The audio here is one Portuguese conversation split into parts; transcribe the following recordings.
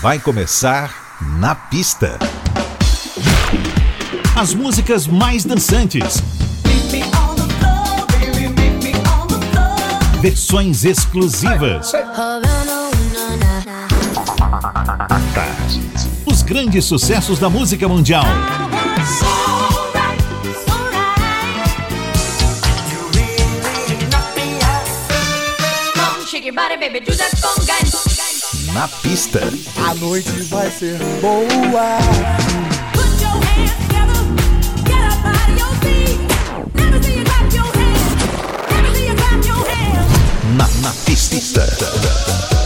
vai começar na pista. As músicas mais dançantes. Versões exclusivas. Os grandes sucessos da música mundial. Shake your body, baby, do that na pista. A noite vai ser boa. Put your hands together, get up out of your. Never your hands, never your hands. Na, na pista.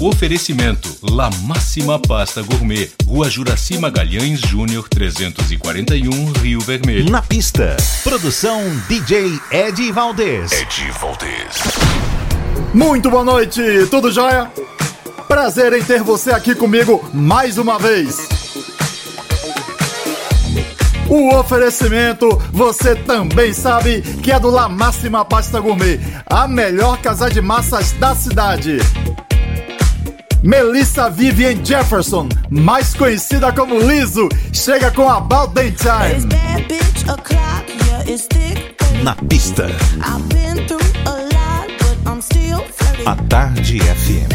Oferecimento: La Máxima Pasta Gourmet, Rua Juraci Magalhães Júnior 341, Rio Vermelho. Na pista, produção DJ Ed Valdez. Ed Valdez. Muito boa noite, tudo jóia? Prazer em ter você aqui comigo mais uma vez. O oferecimento, você também sabe que é do La Máxima Pasta Gourmet, a melhor casa de massas da cidade. Melissa Vivian Jefferson, mais conhecida como Lizzo, chega com About That Time. Na pista. A Tarde FM.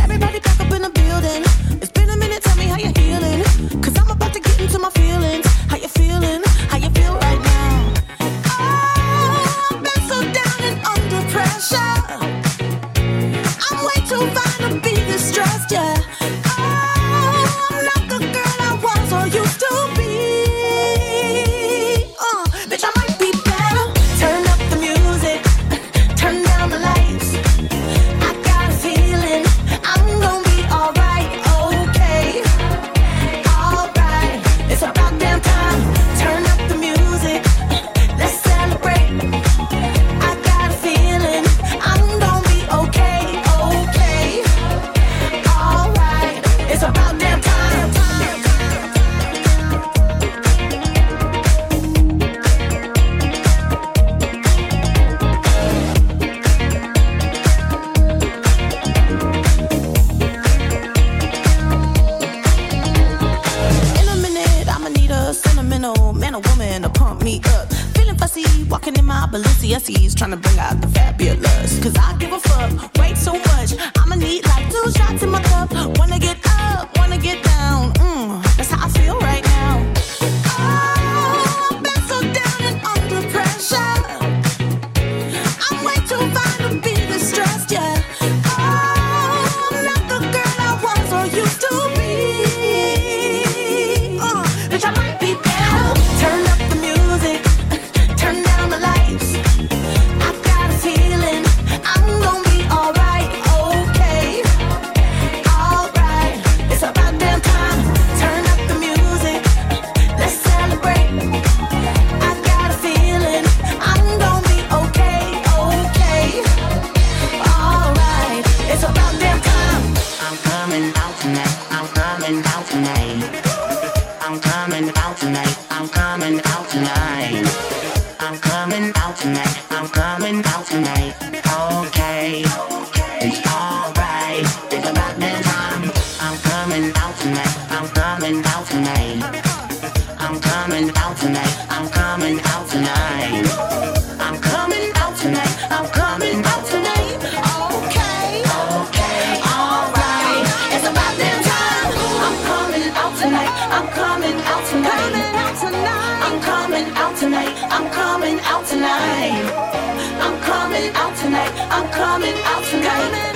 out tonight. coming out tonight.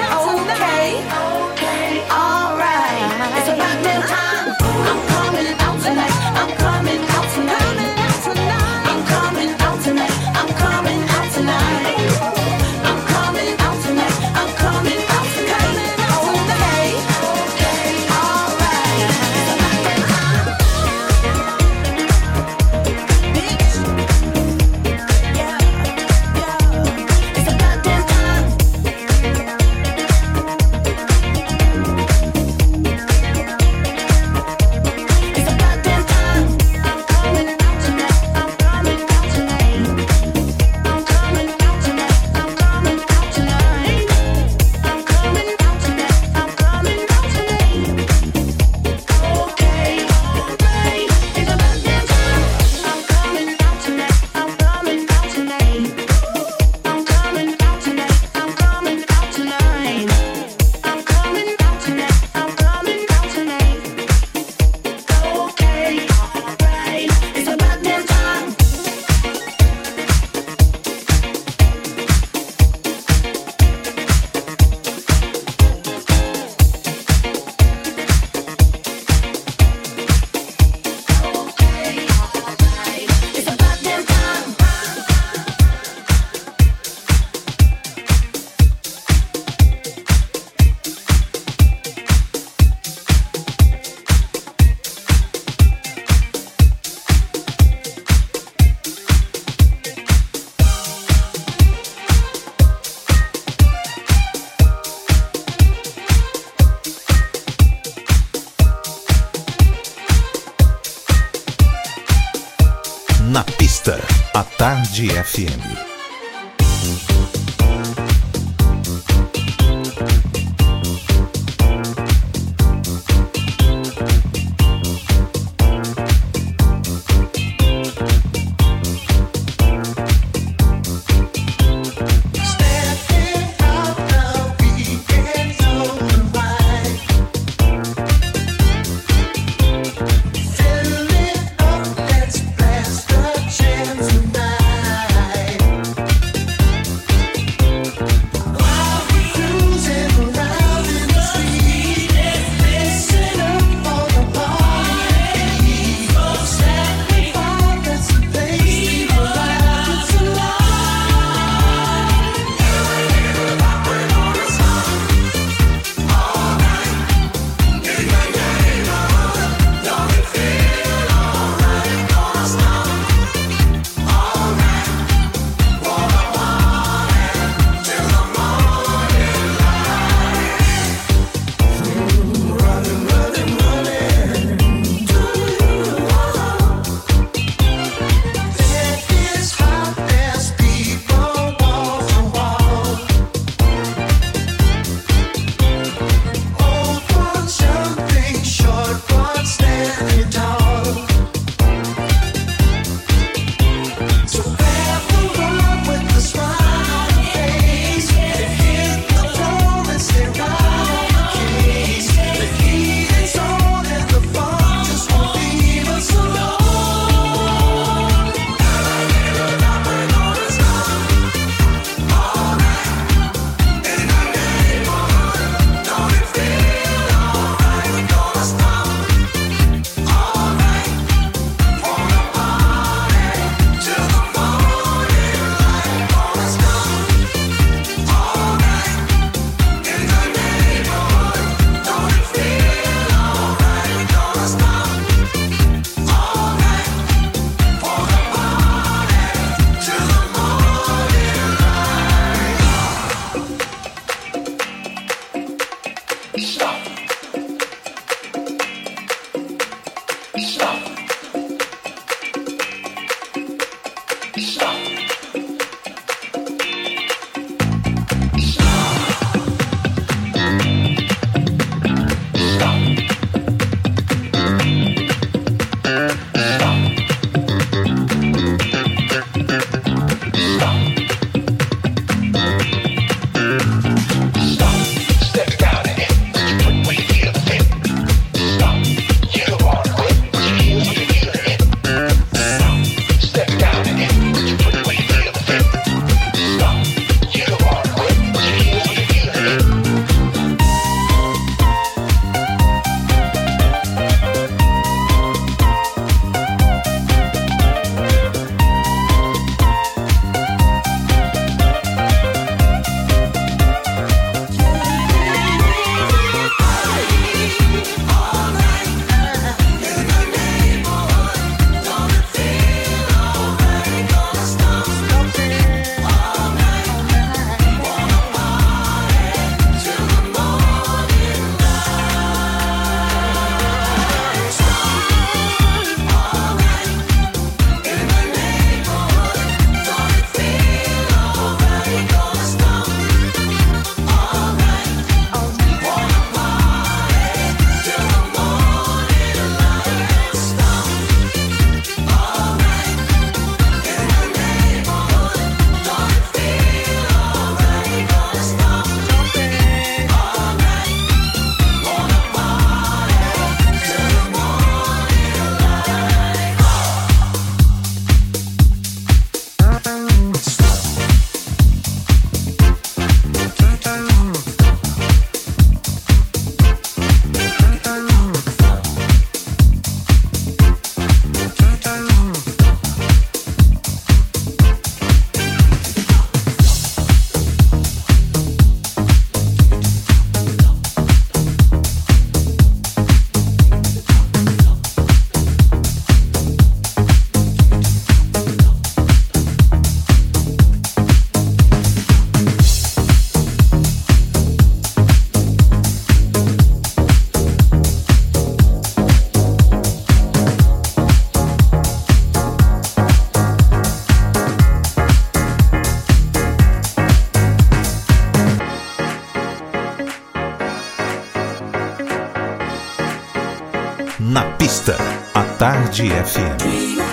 A Tarde FM.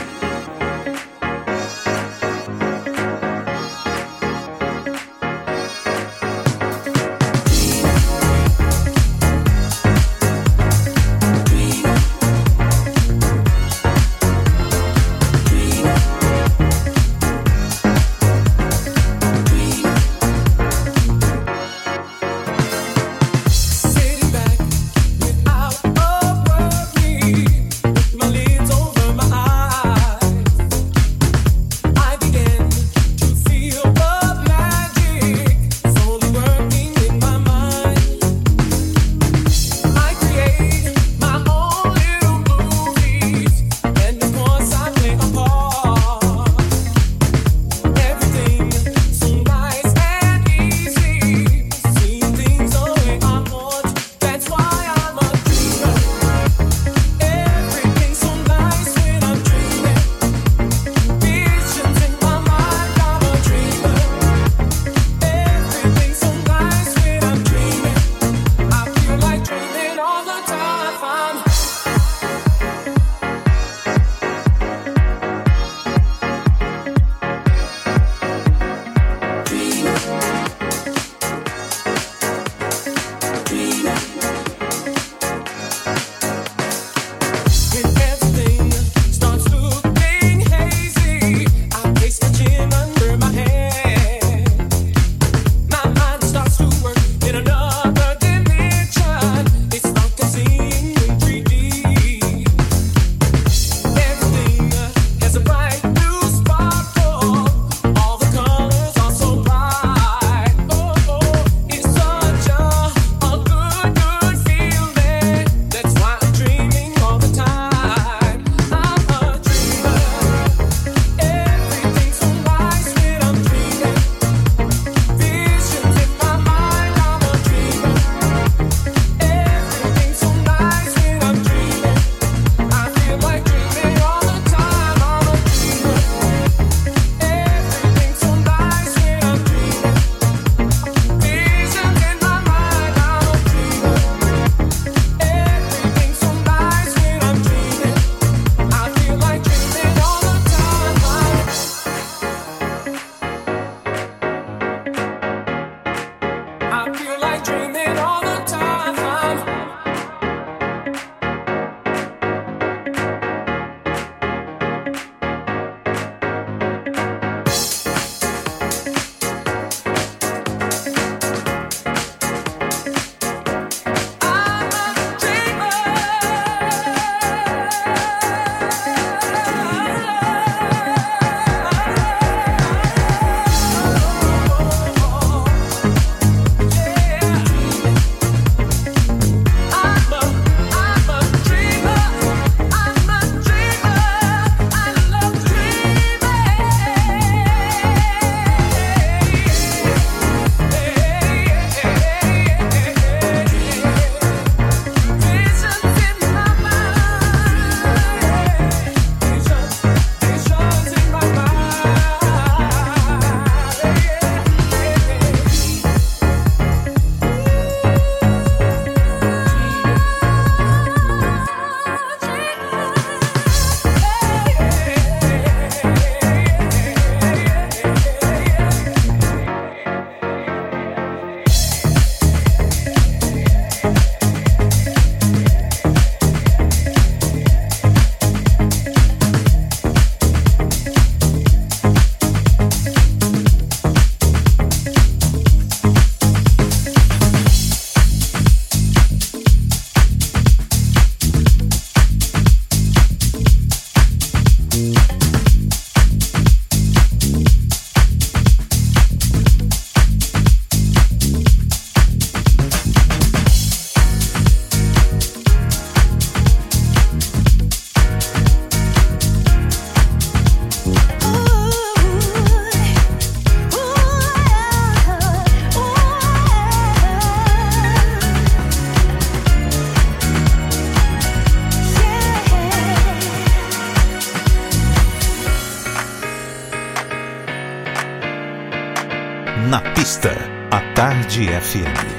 FM.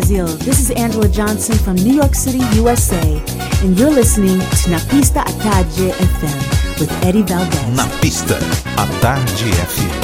Brazil. This is Angela Johnson from New York City, USA, and you're listening to Na Pista à Tarde FM with Eddie Valdez. Na Pista FM.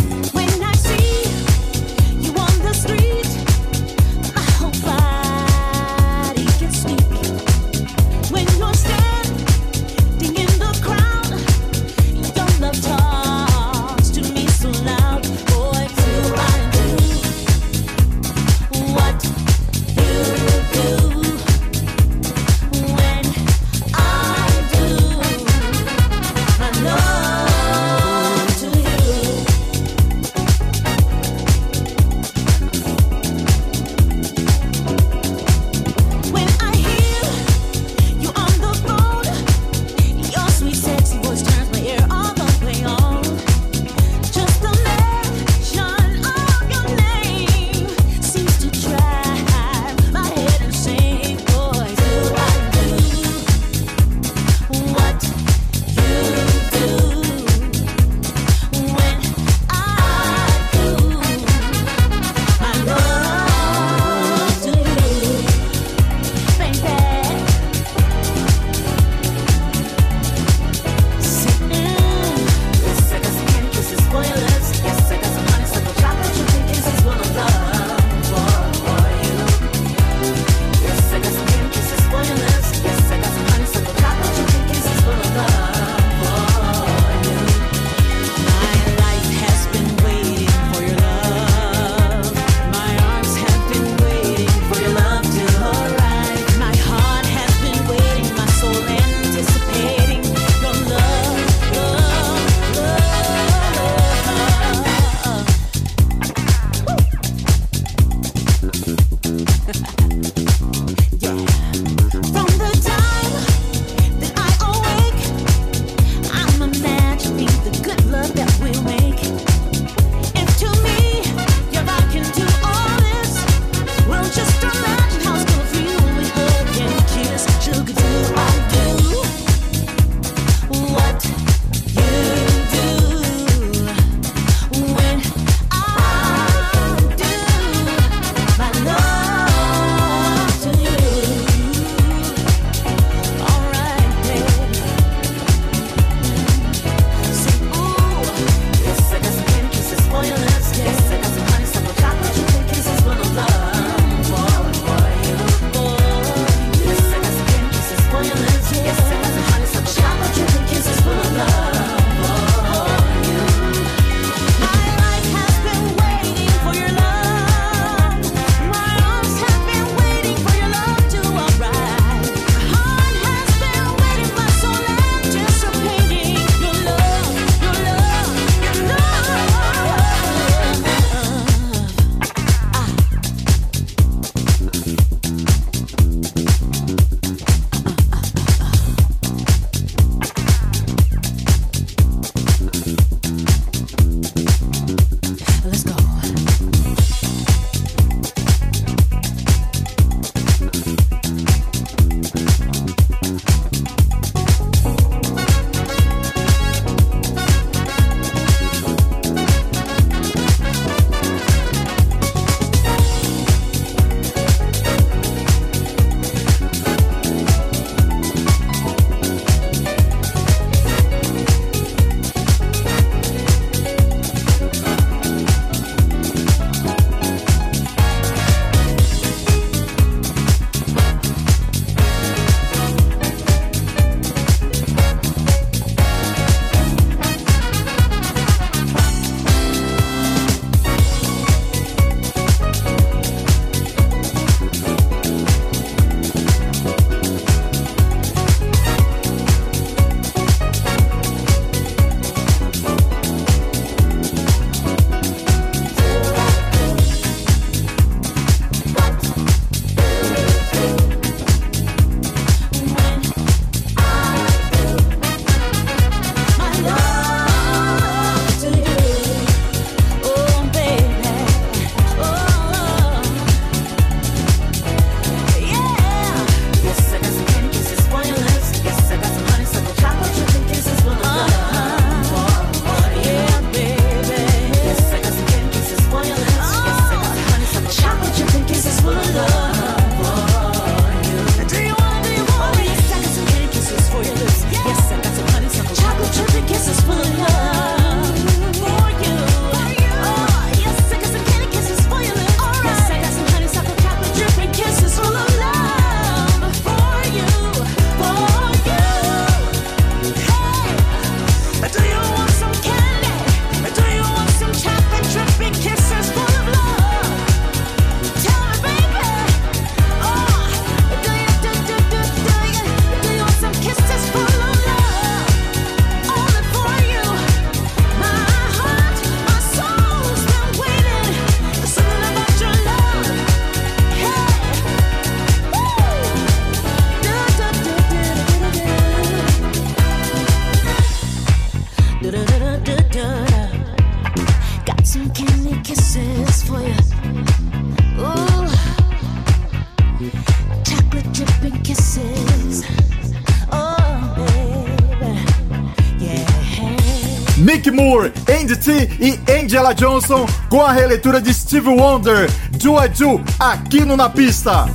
T e Angela Johnson com a releitura de Steve Wonder, Do I Do, aqui no Na Pista.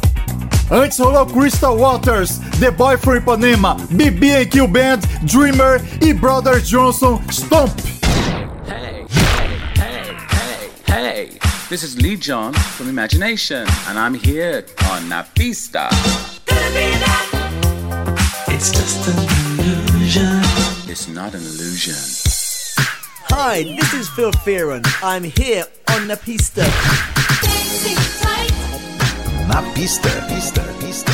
Antes rolou Crystal Waters, The Boy from Ipanema, BB&Q Band, Dreamer e Brother Johnson, Stomp. Hey, hey, hey, hey, hey. This is Lee John from Imagination, and I'm here on Na Pista. It's just an illusion. It's not an illusion. Hi, this is Phil Fearon. I'm here on the pista. Na pista, pista, pista.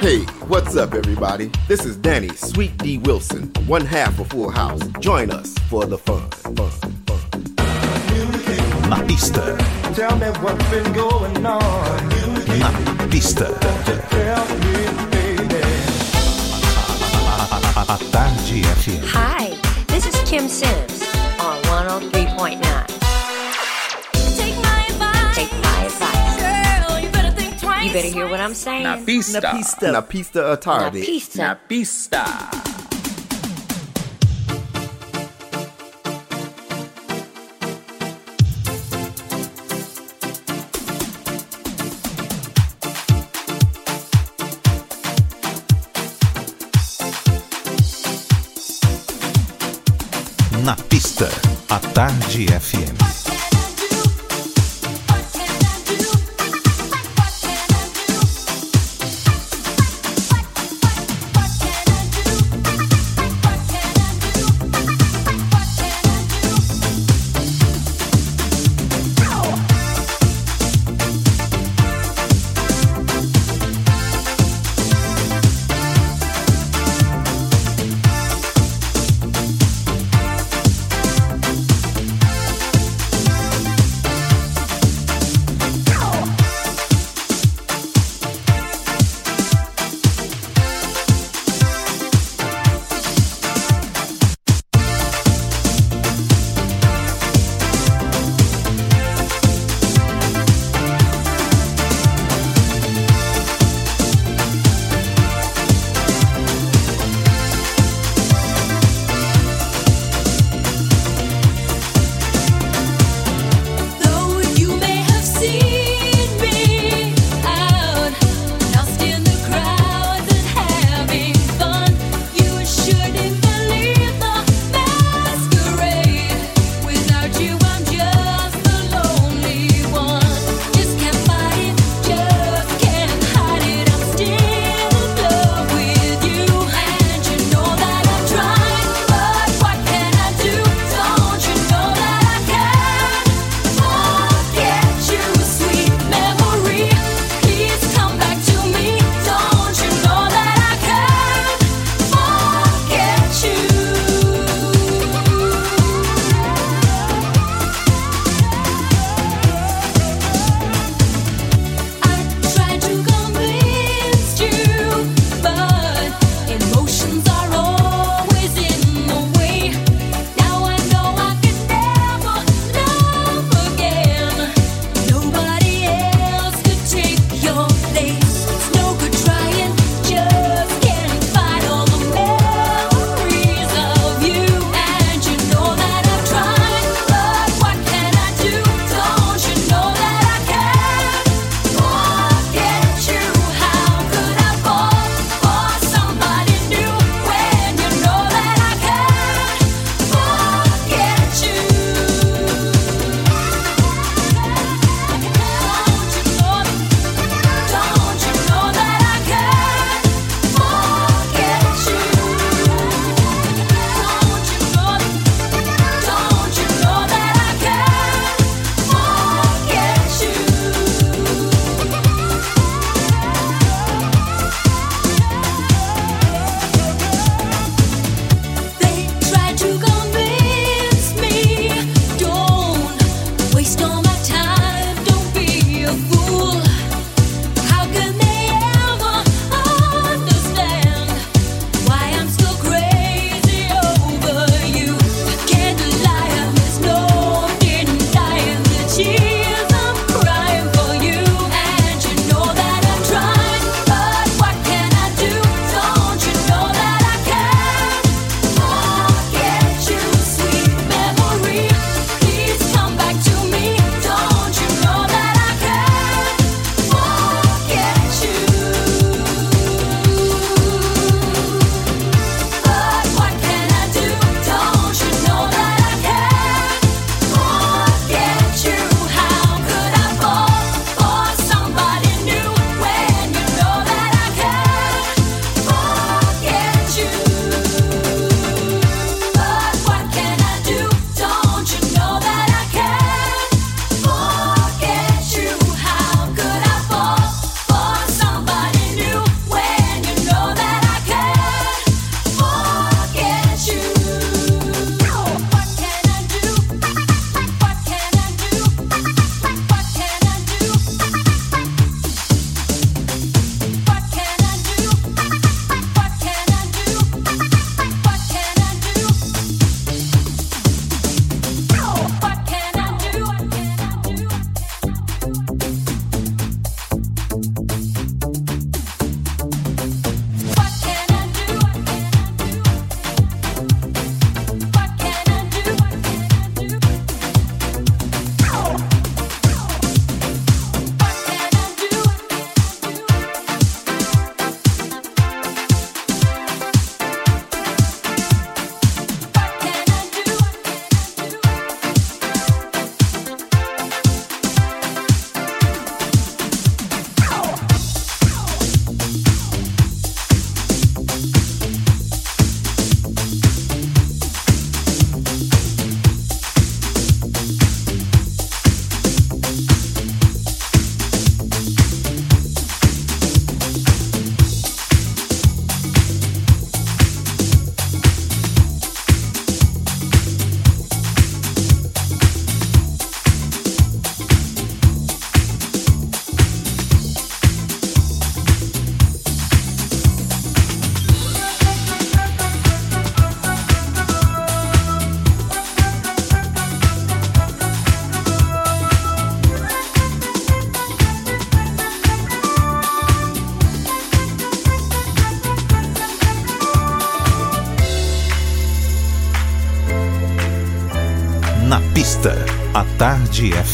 Hey, what's up, everybody? This is Danny Sweet D Wilson, one half of Full House. Join us for the fun, fun, fun. Na pista, Tell me what's been going on. na pista. What I'm saying. Na Pista. Na pista. Na pista Na tarde. pista. Na Pista. Na pista, a Tarde FM.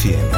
100.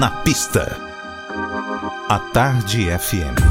Na pista. A Tarde FM.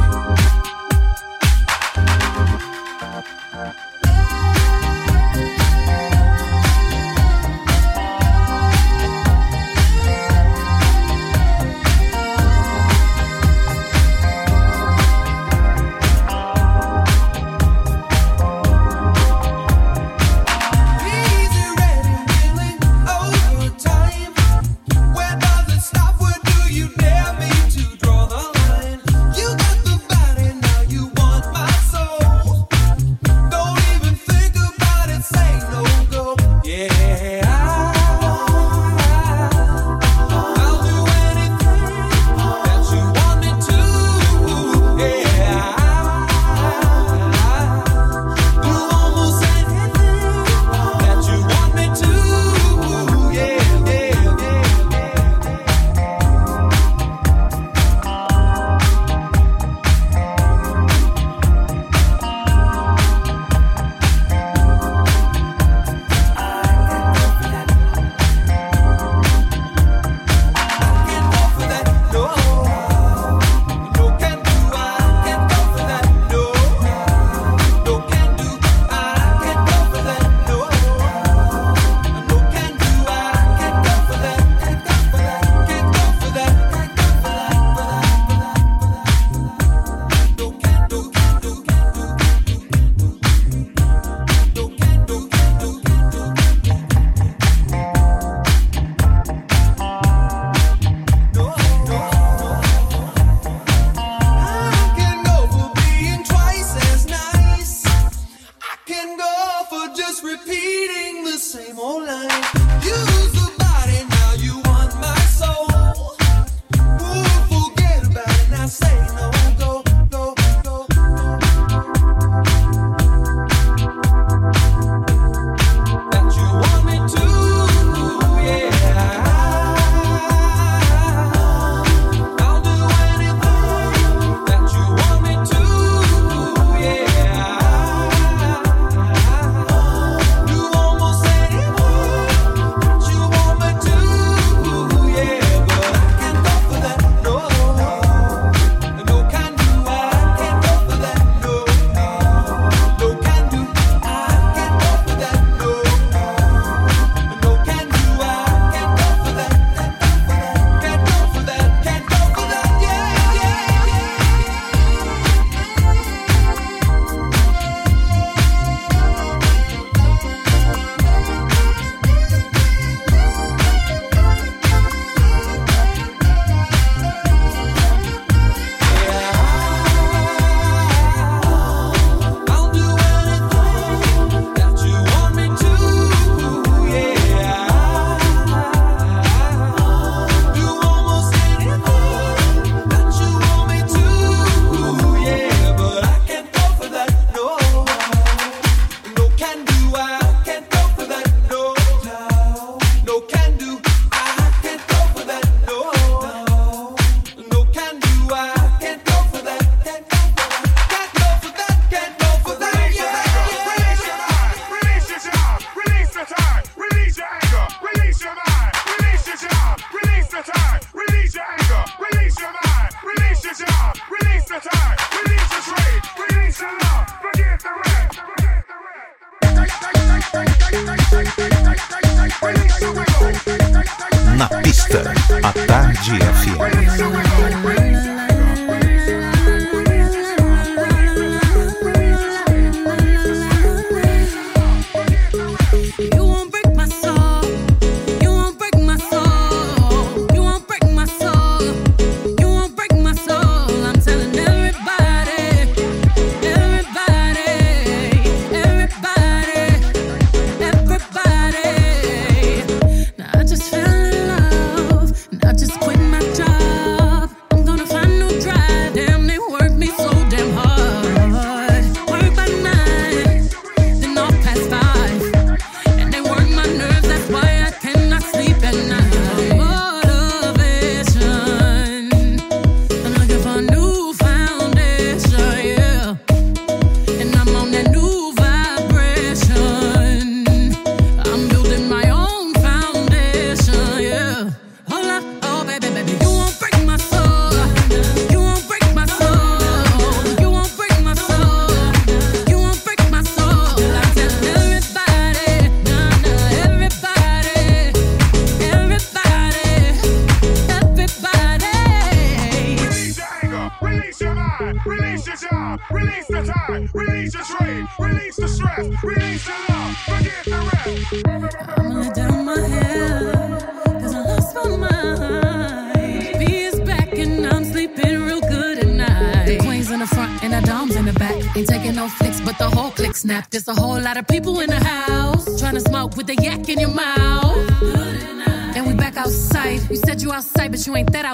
Outside, but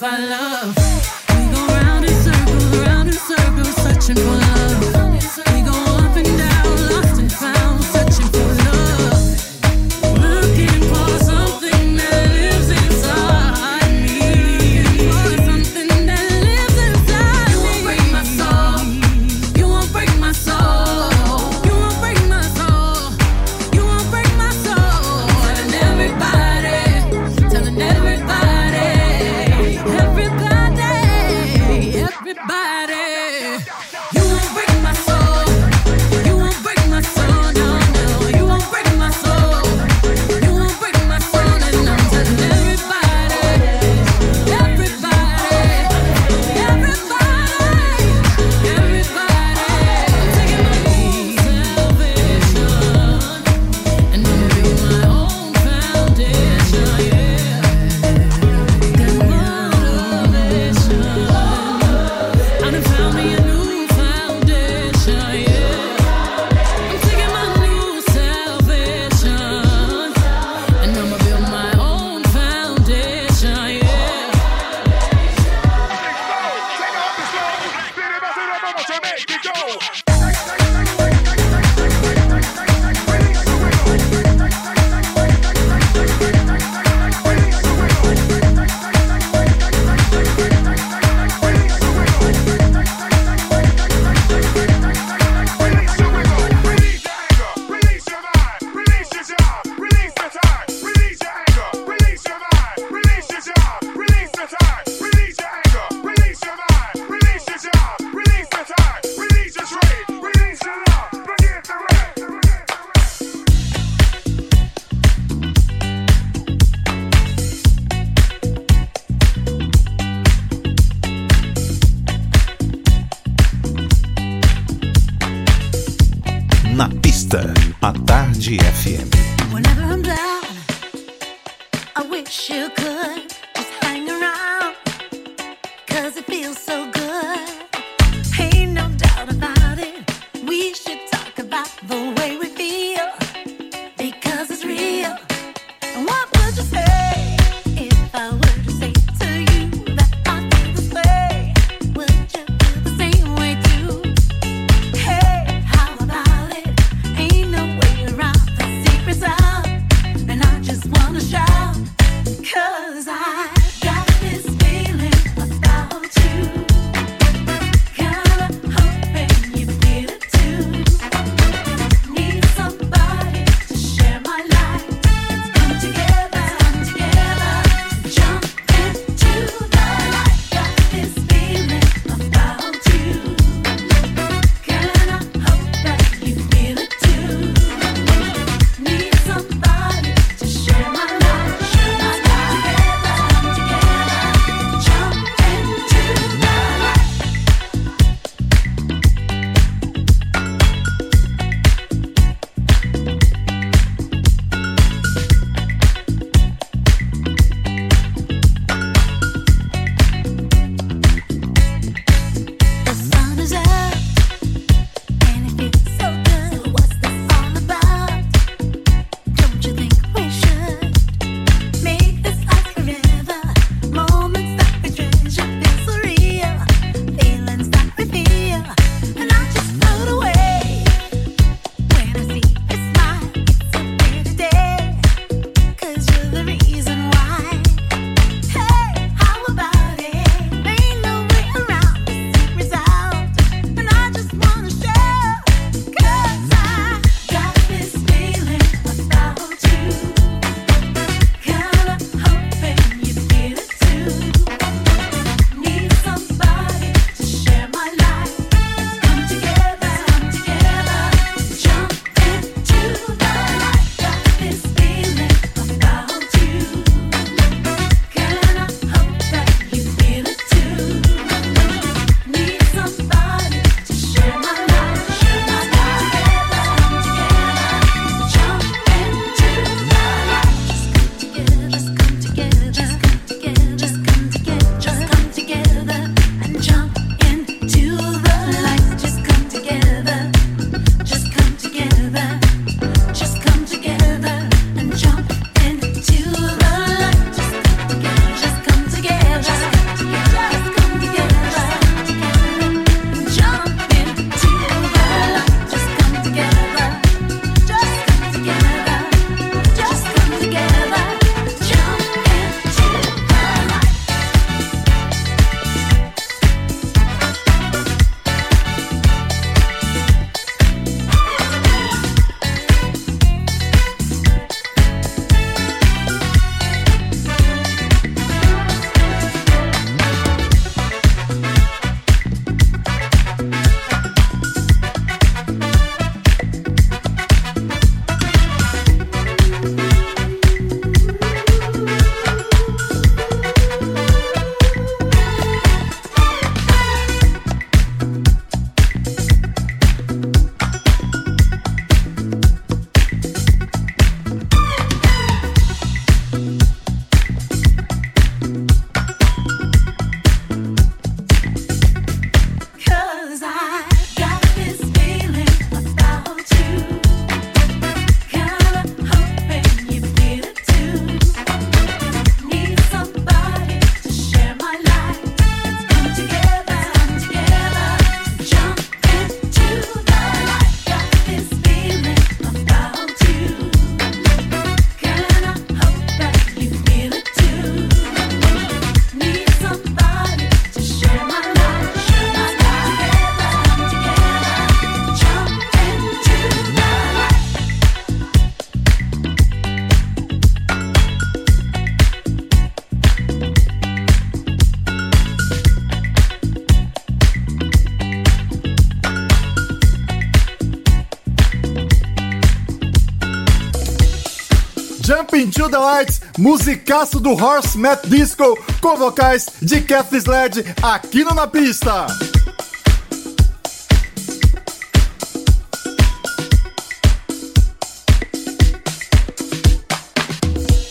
I love The Lights, musicaço do Horse Mat Disco, com vocais de Kath Sled, aqui no Na Pista.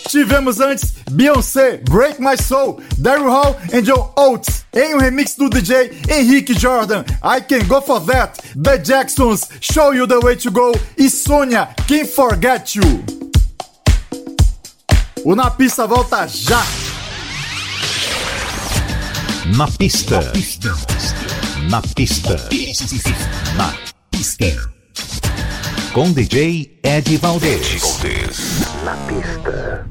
Tivemos antes Beyoncé, Break My Soul, Daryl Hall e John Oates, em um remix do DJ Henrique Jordan, I Can Go For That, The Jacksons, Show You The Way To Go e Sônia, Can't Forget You. O Na Pista volta já! Na pista. Na pista. Na pista. Com DJ Ed Valdez. Na pista.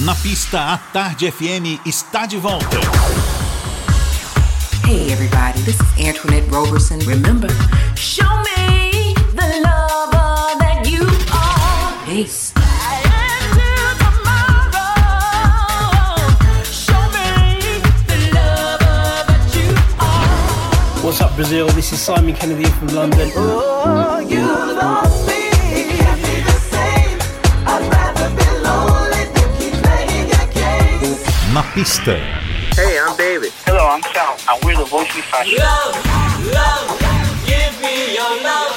Na pista, a Tarde FM está de volta. Hey everybody, this is Antoinette Roberson. Remember, show me the lover that you are. Peace. What's up, Brazil? This is Simon Kennedy from London. Oh, you lost me. Can't be the same. I'd rather be lonely than keep playing your game. Na pista. Hey, I'm David. Hello, I'm Sal, and we're the Voice of Fashion. Love, love, give me your love.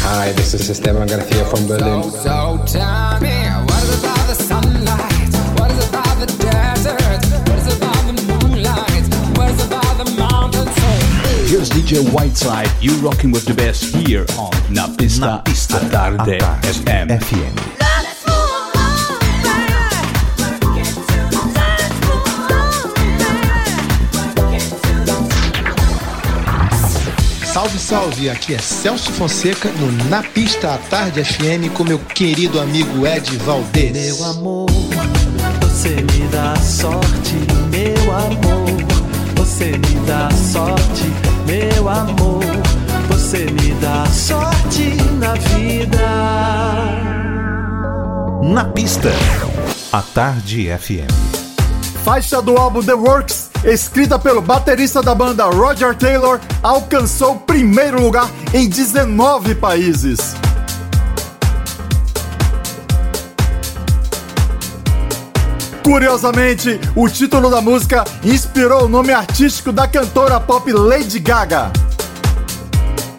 Hi, this is Esteban Garcia from Berlin. So tell me, what is about the sunlight? Here's DJ Whiteside, you rocking with the best here on Na Pista, a Tarde FM. Salve, salve! Aqui é Celso Fonseca no Na Pista à Tarde FM com meu querido amigo Ed Valdez. Meu amor, você me dá sorte, meu amor. Você me dá sorte, meu amor. Você me dá sorte na vida. Na pista, a Tarde FM. Faixa do álbum The Works, escrita pelo baterista da banda Roger Taylor, alcançou o primeiro lugar em 19 países. Curiosamente, o título da música inspirou o nome artístico da cantora pop Lady Gaga.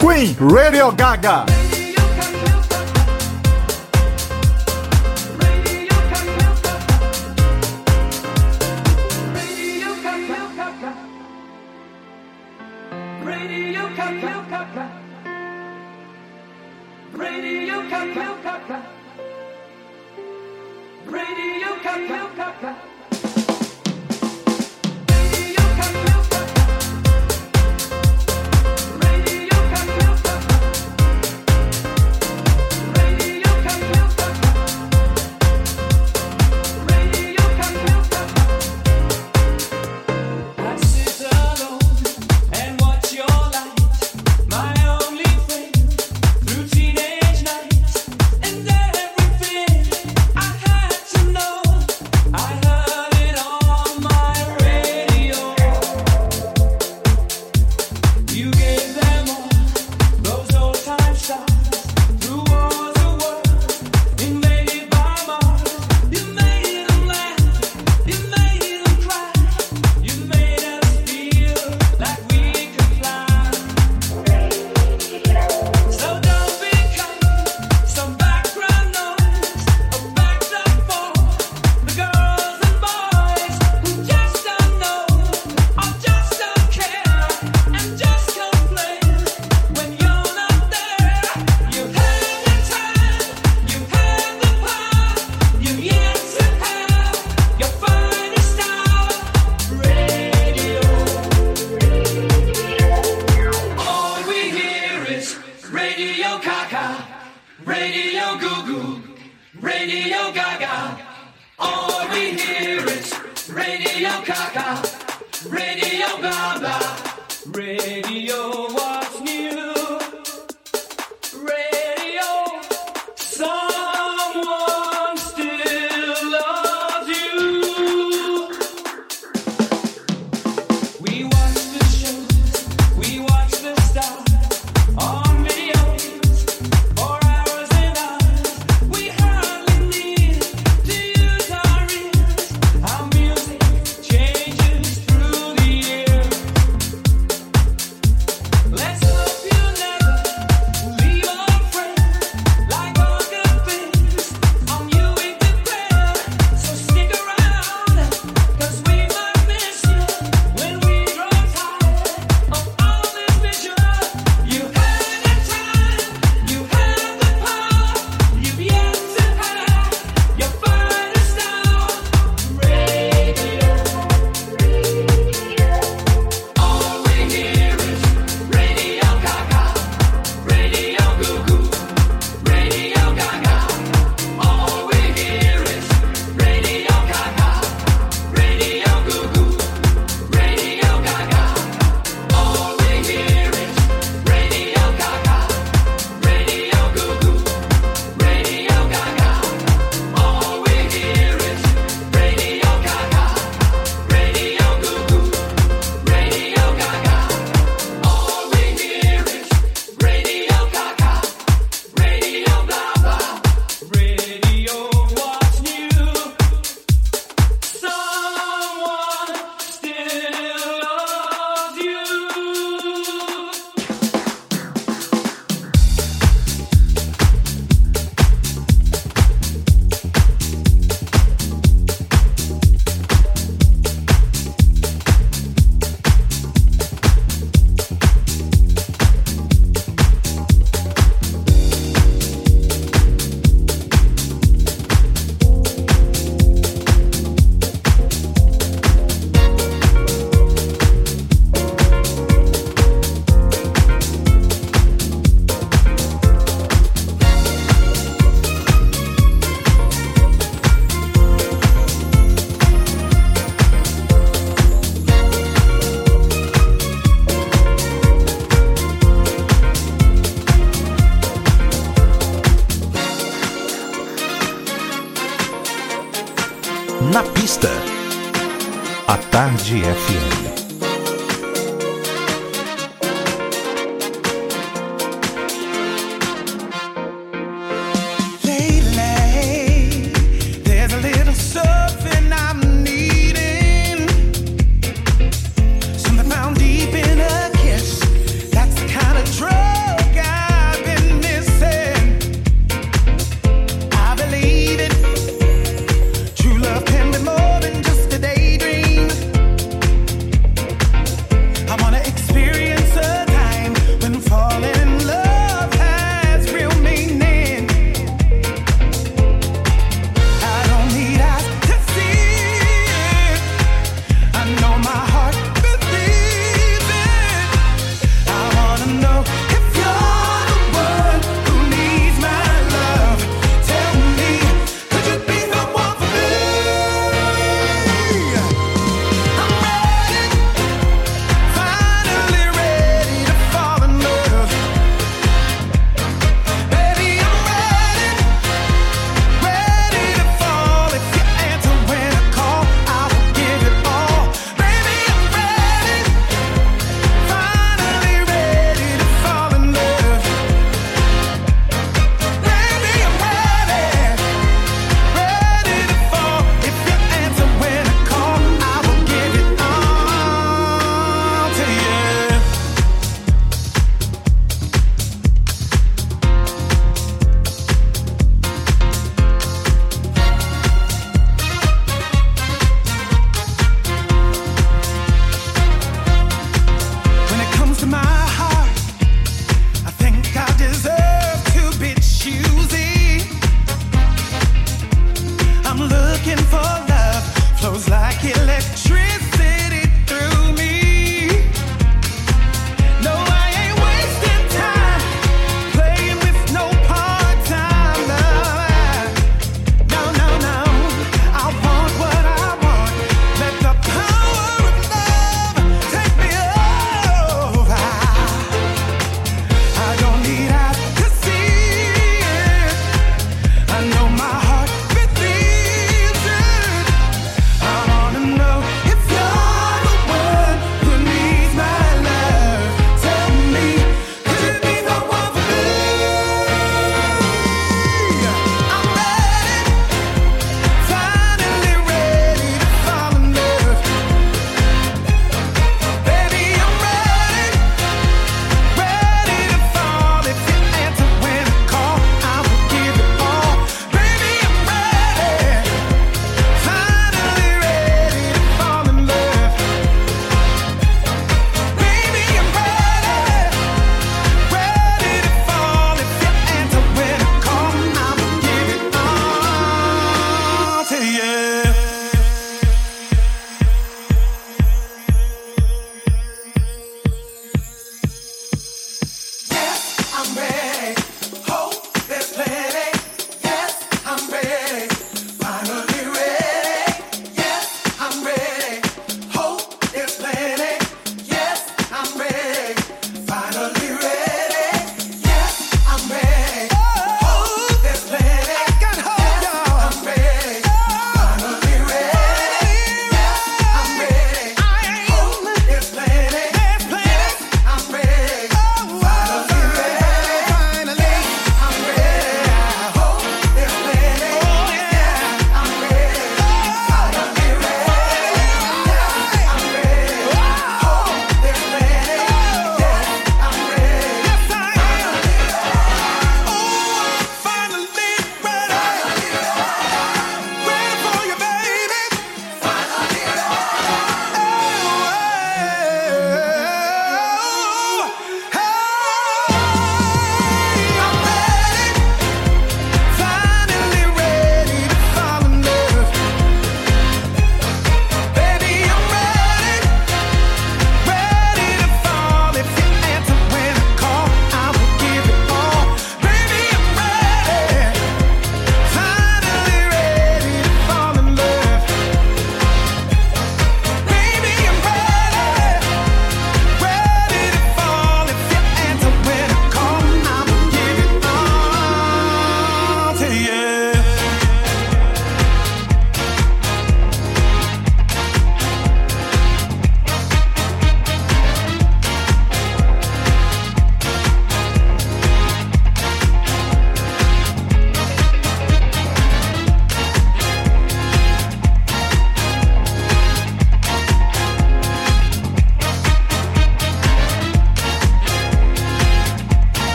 Queen Radio Gaga.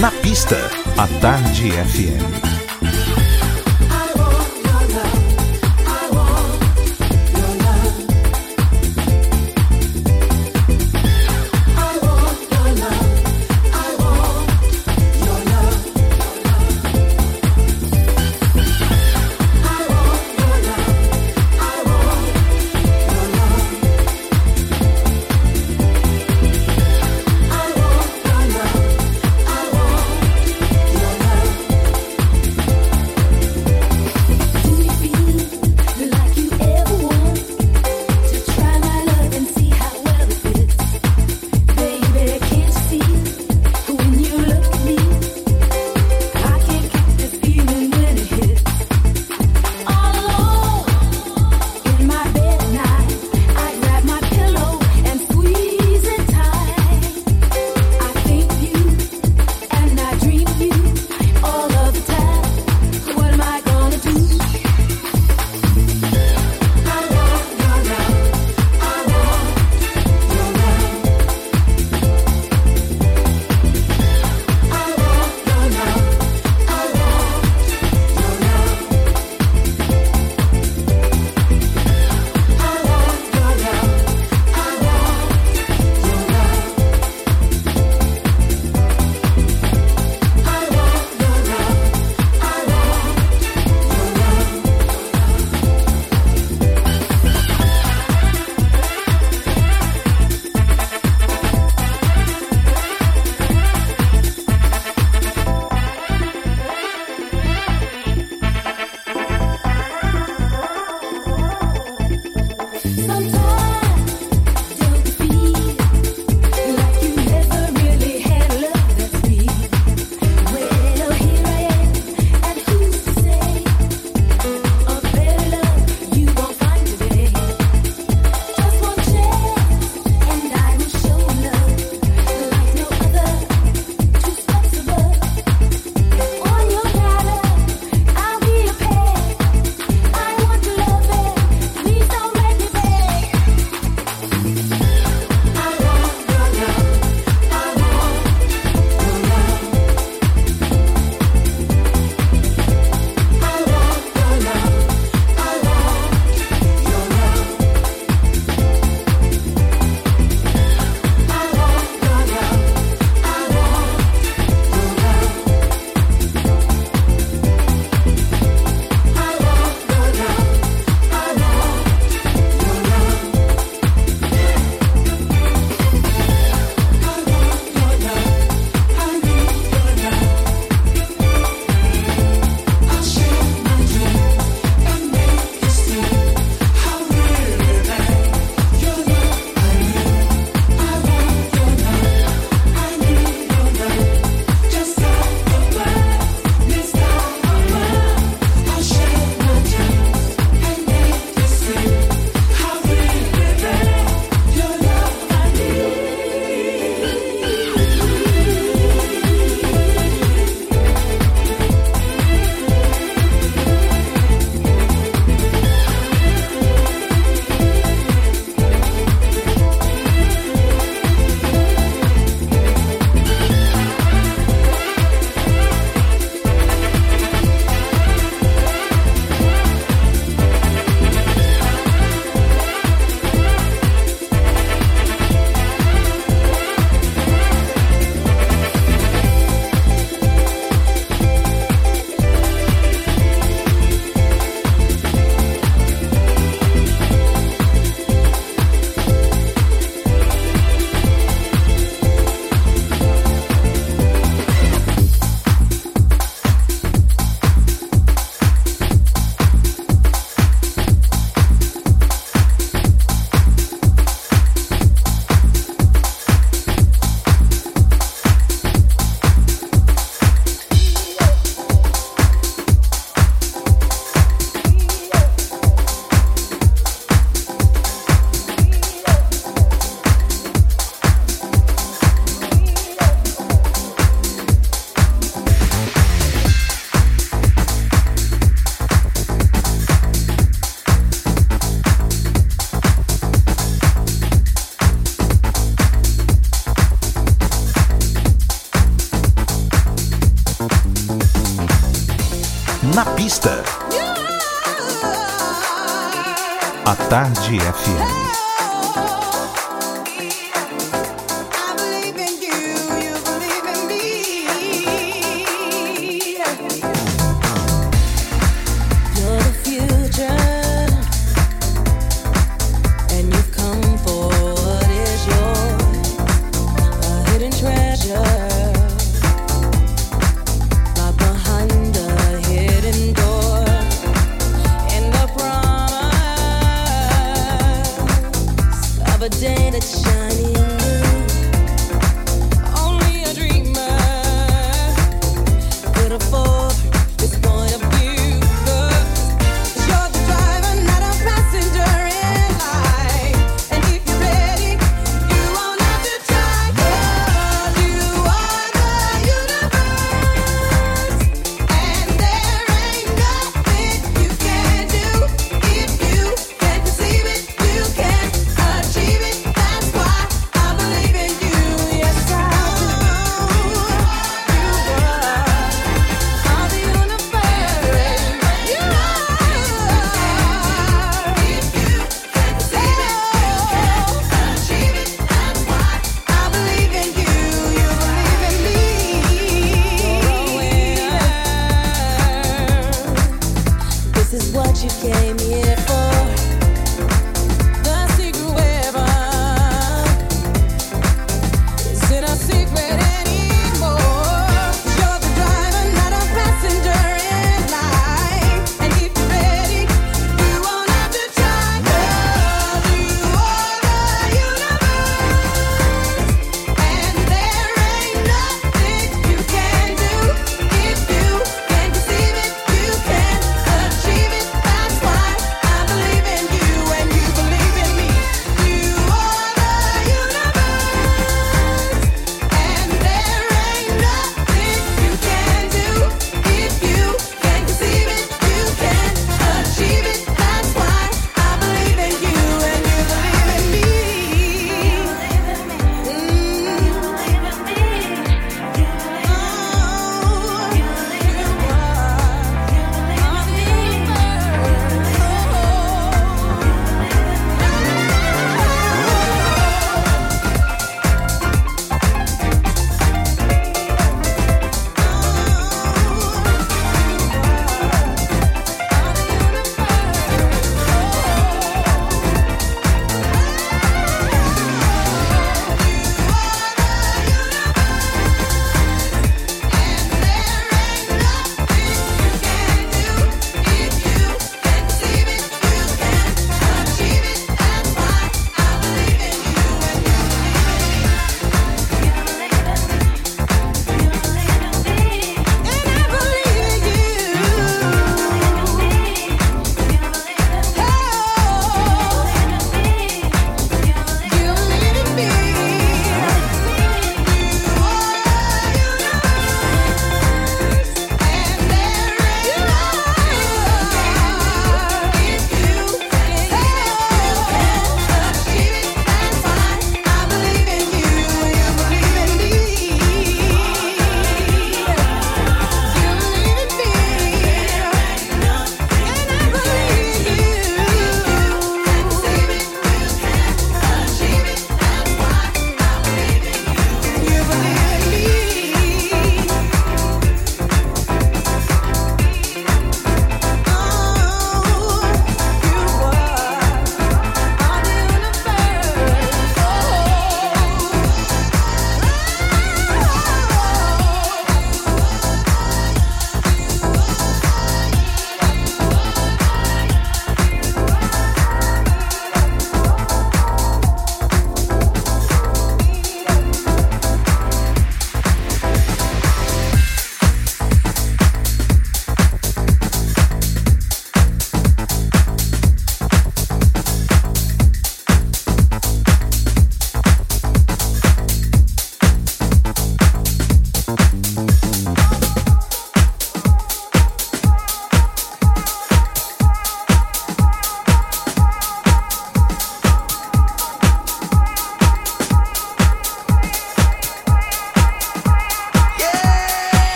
Na pista, a Tarde FM.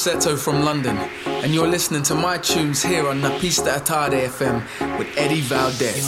Seto from London, and you're listening to my tunes here on Napista Atade FM with Eddie Valdez.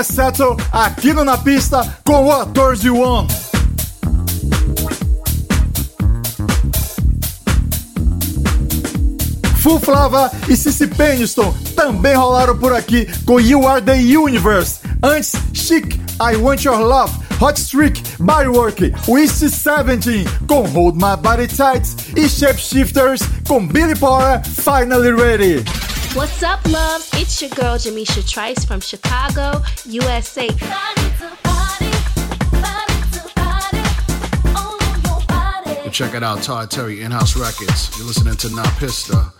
Lucas aqui no Na Pista com o 14 One. Flava e Cici Peniston também rolaram por aqui com You Are The Universe. Antes, Chic, I Want Your Love, Hot Streak, Bodywork, Wish 17 com Hold My Body Tight e Shapeshifters com Billy Porter, Finally Ready. What's up, loves? It's your girl Jamisha Trice from Chicago, USA. And check it out, Todd Terry, In House Records. You're listening to Na Pista.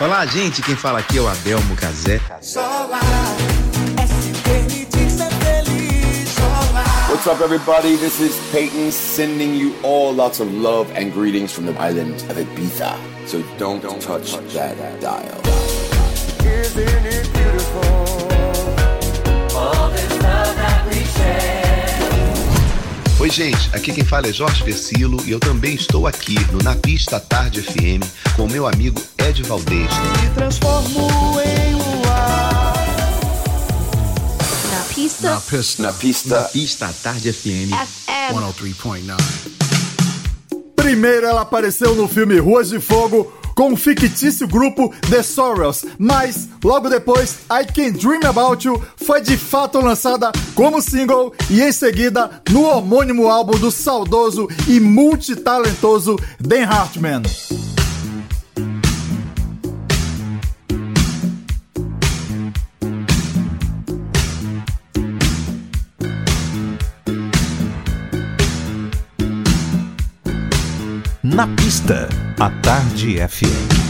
Olá, gente. Quem fala aqui é o Adelmo Cazé. Up, everybody? This is Peyton sending you all lots of love and greetings from the island of Ibiza. So don't, don't touch that dial. Isn't it beautiful? All this love that we share. Oi, gente. Aqui quem fala é Jorge Versilo e eu também estou aqui no Na Pista Tarde FM com meu amigo Ed Valdez. Me transformo em pista. Na pista. Na pista. Na Pista Tarde FM. FM. 103.9. Primeiro ela apareceu no filme Ruas de Fogo com o fictício grupo The Sorrows, mas logo depois I Can Dream About You foi de fato lançada como single e em seguida no homônimo álbum do saudoso e multitalentoso Dan Hartman. Na pista, a Tarde FM.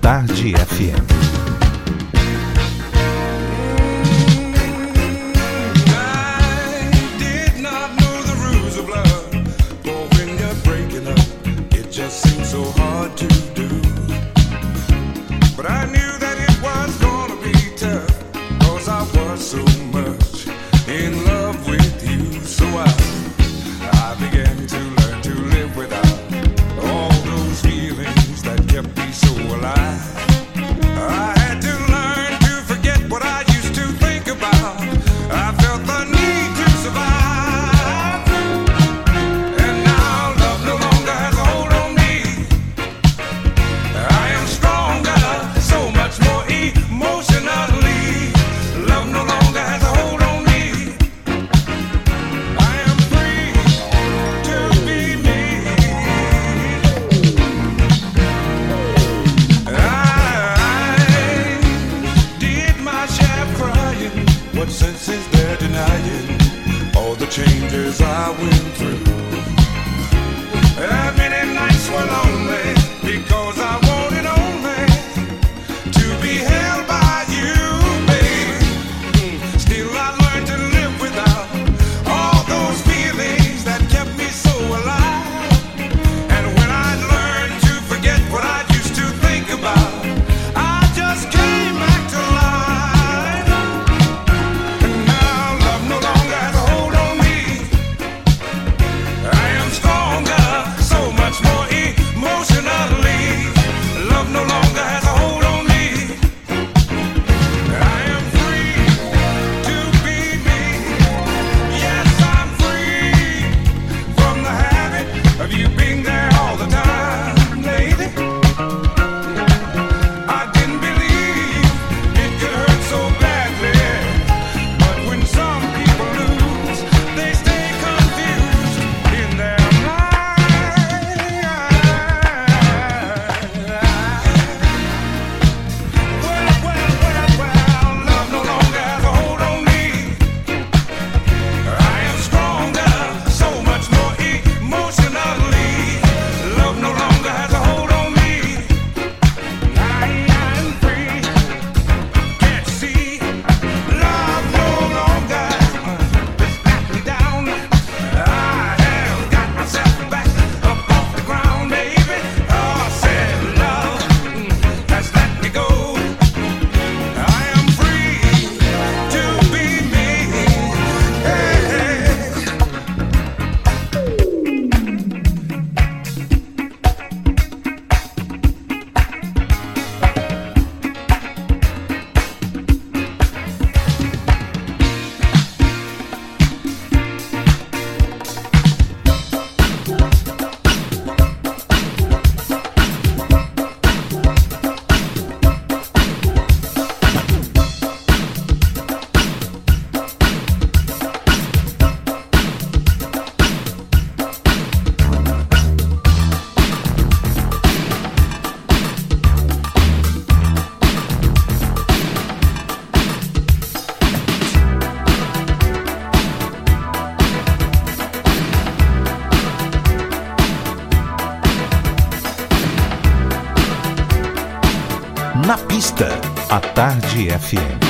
Tarde FM. 100.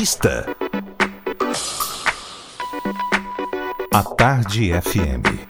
Pista. A Tarde FM.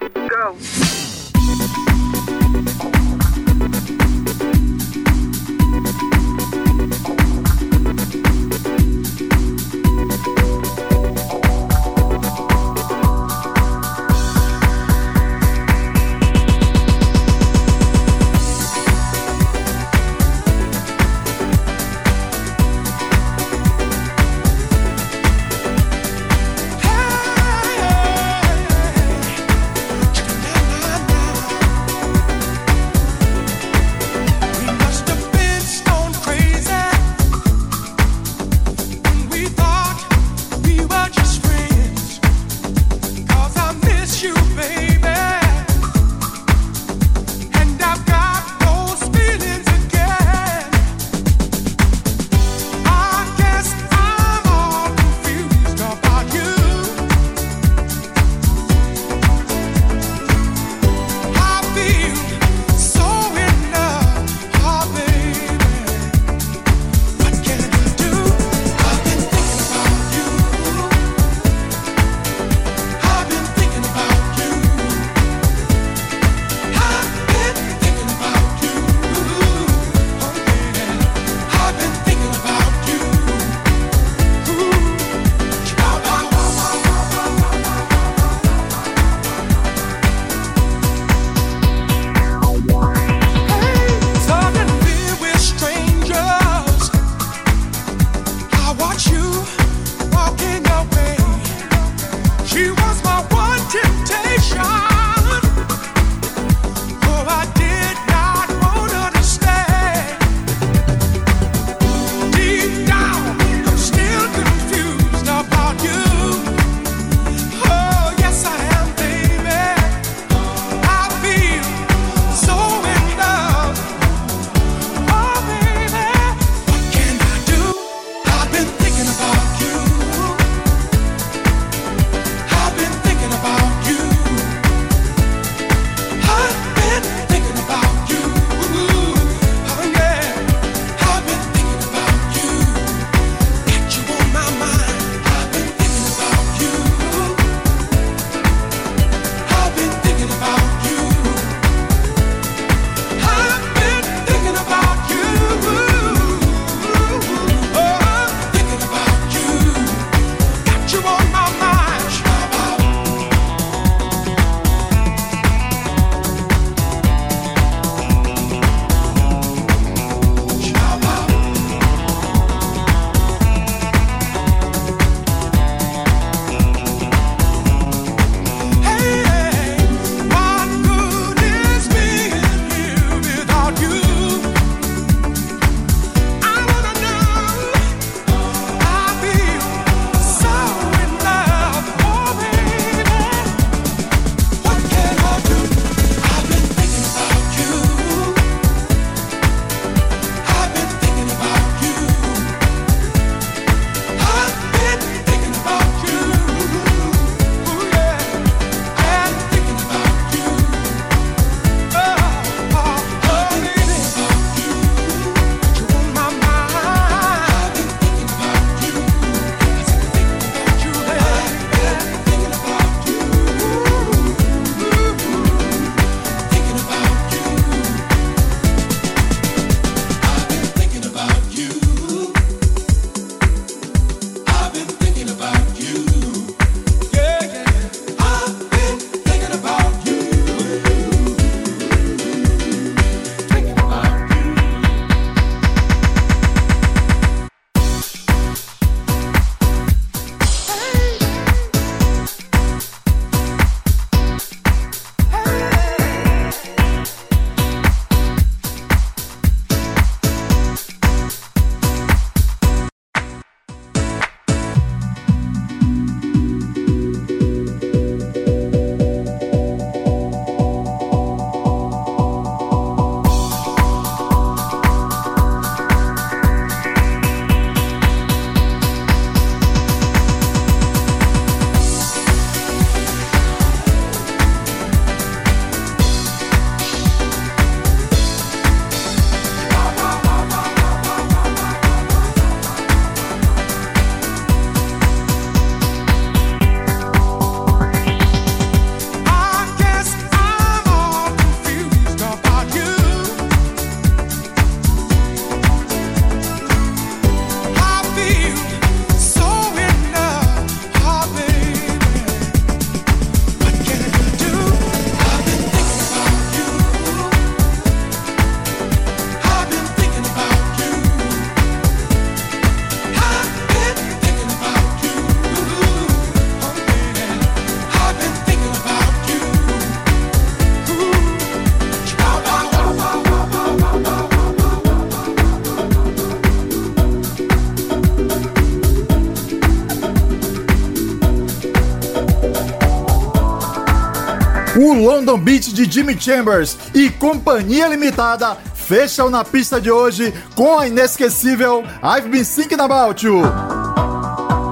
London Beach de Jimmy Chambers e Companhia Limitada fecham na pista de hoje com a inesquecível I've Been Thinking About You.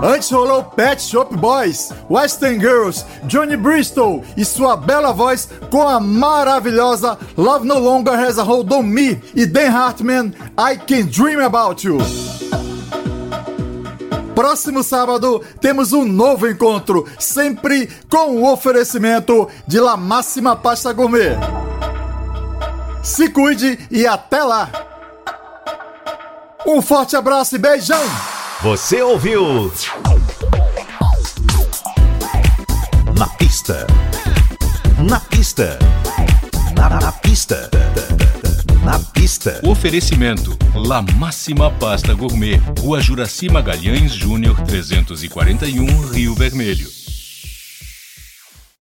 Antes rolou Pet Shop Boys, Western Girls, Johnny Bristol e sua bela voz com a maravilhosa Love No Longer Has a Hold on Me e Dan Hartman, I Can Dream About You. Próximo sábado temos um novo encontro, sempre com o oferecimento de La Máxima Pasta Gourmet. Se cuide e até lá! Um forte abraço e beijão! Você ouviu? Na pista. Na pista. Na, na pista. Oferecimento: La Máxima Pasta Gourmet, Rua Juraci Magalhães Júnior 341, Rio Vermelho.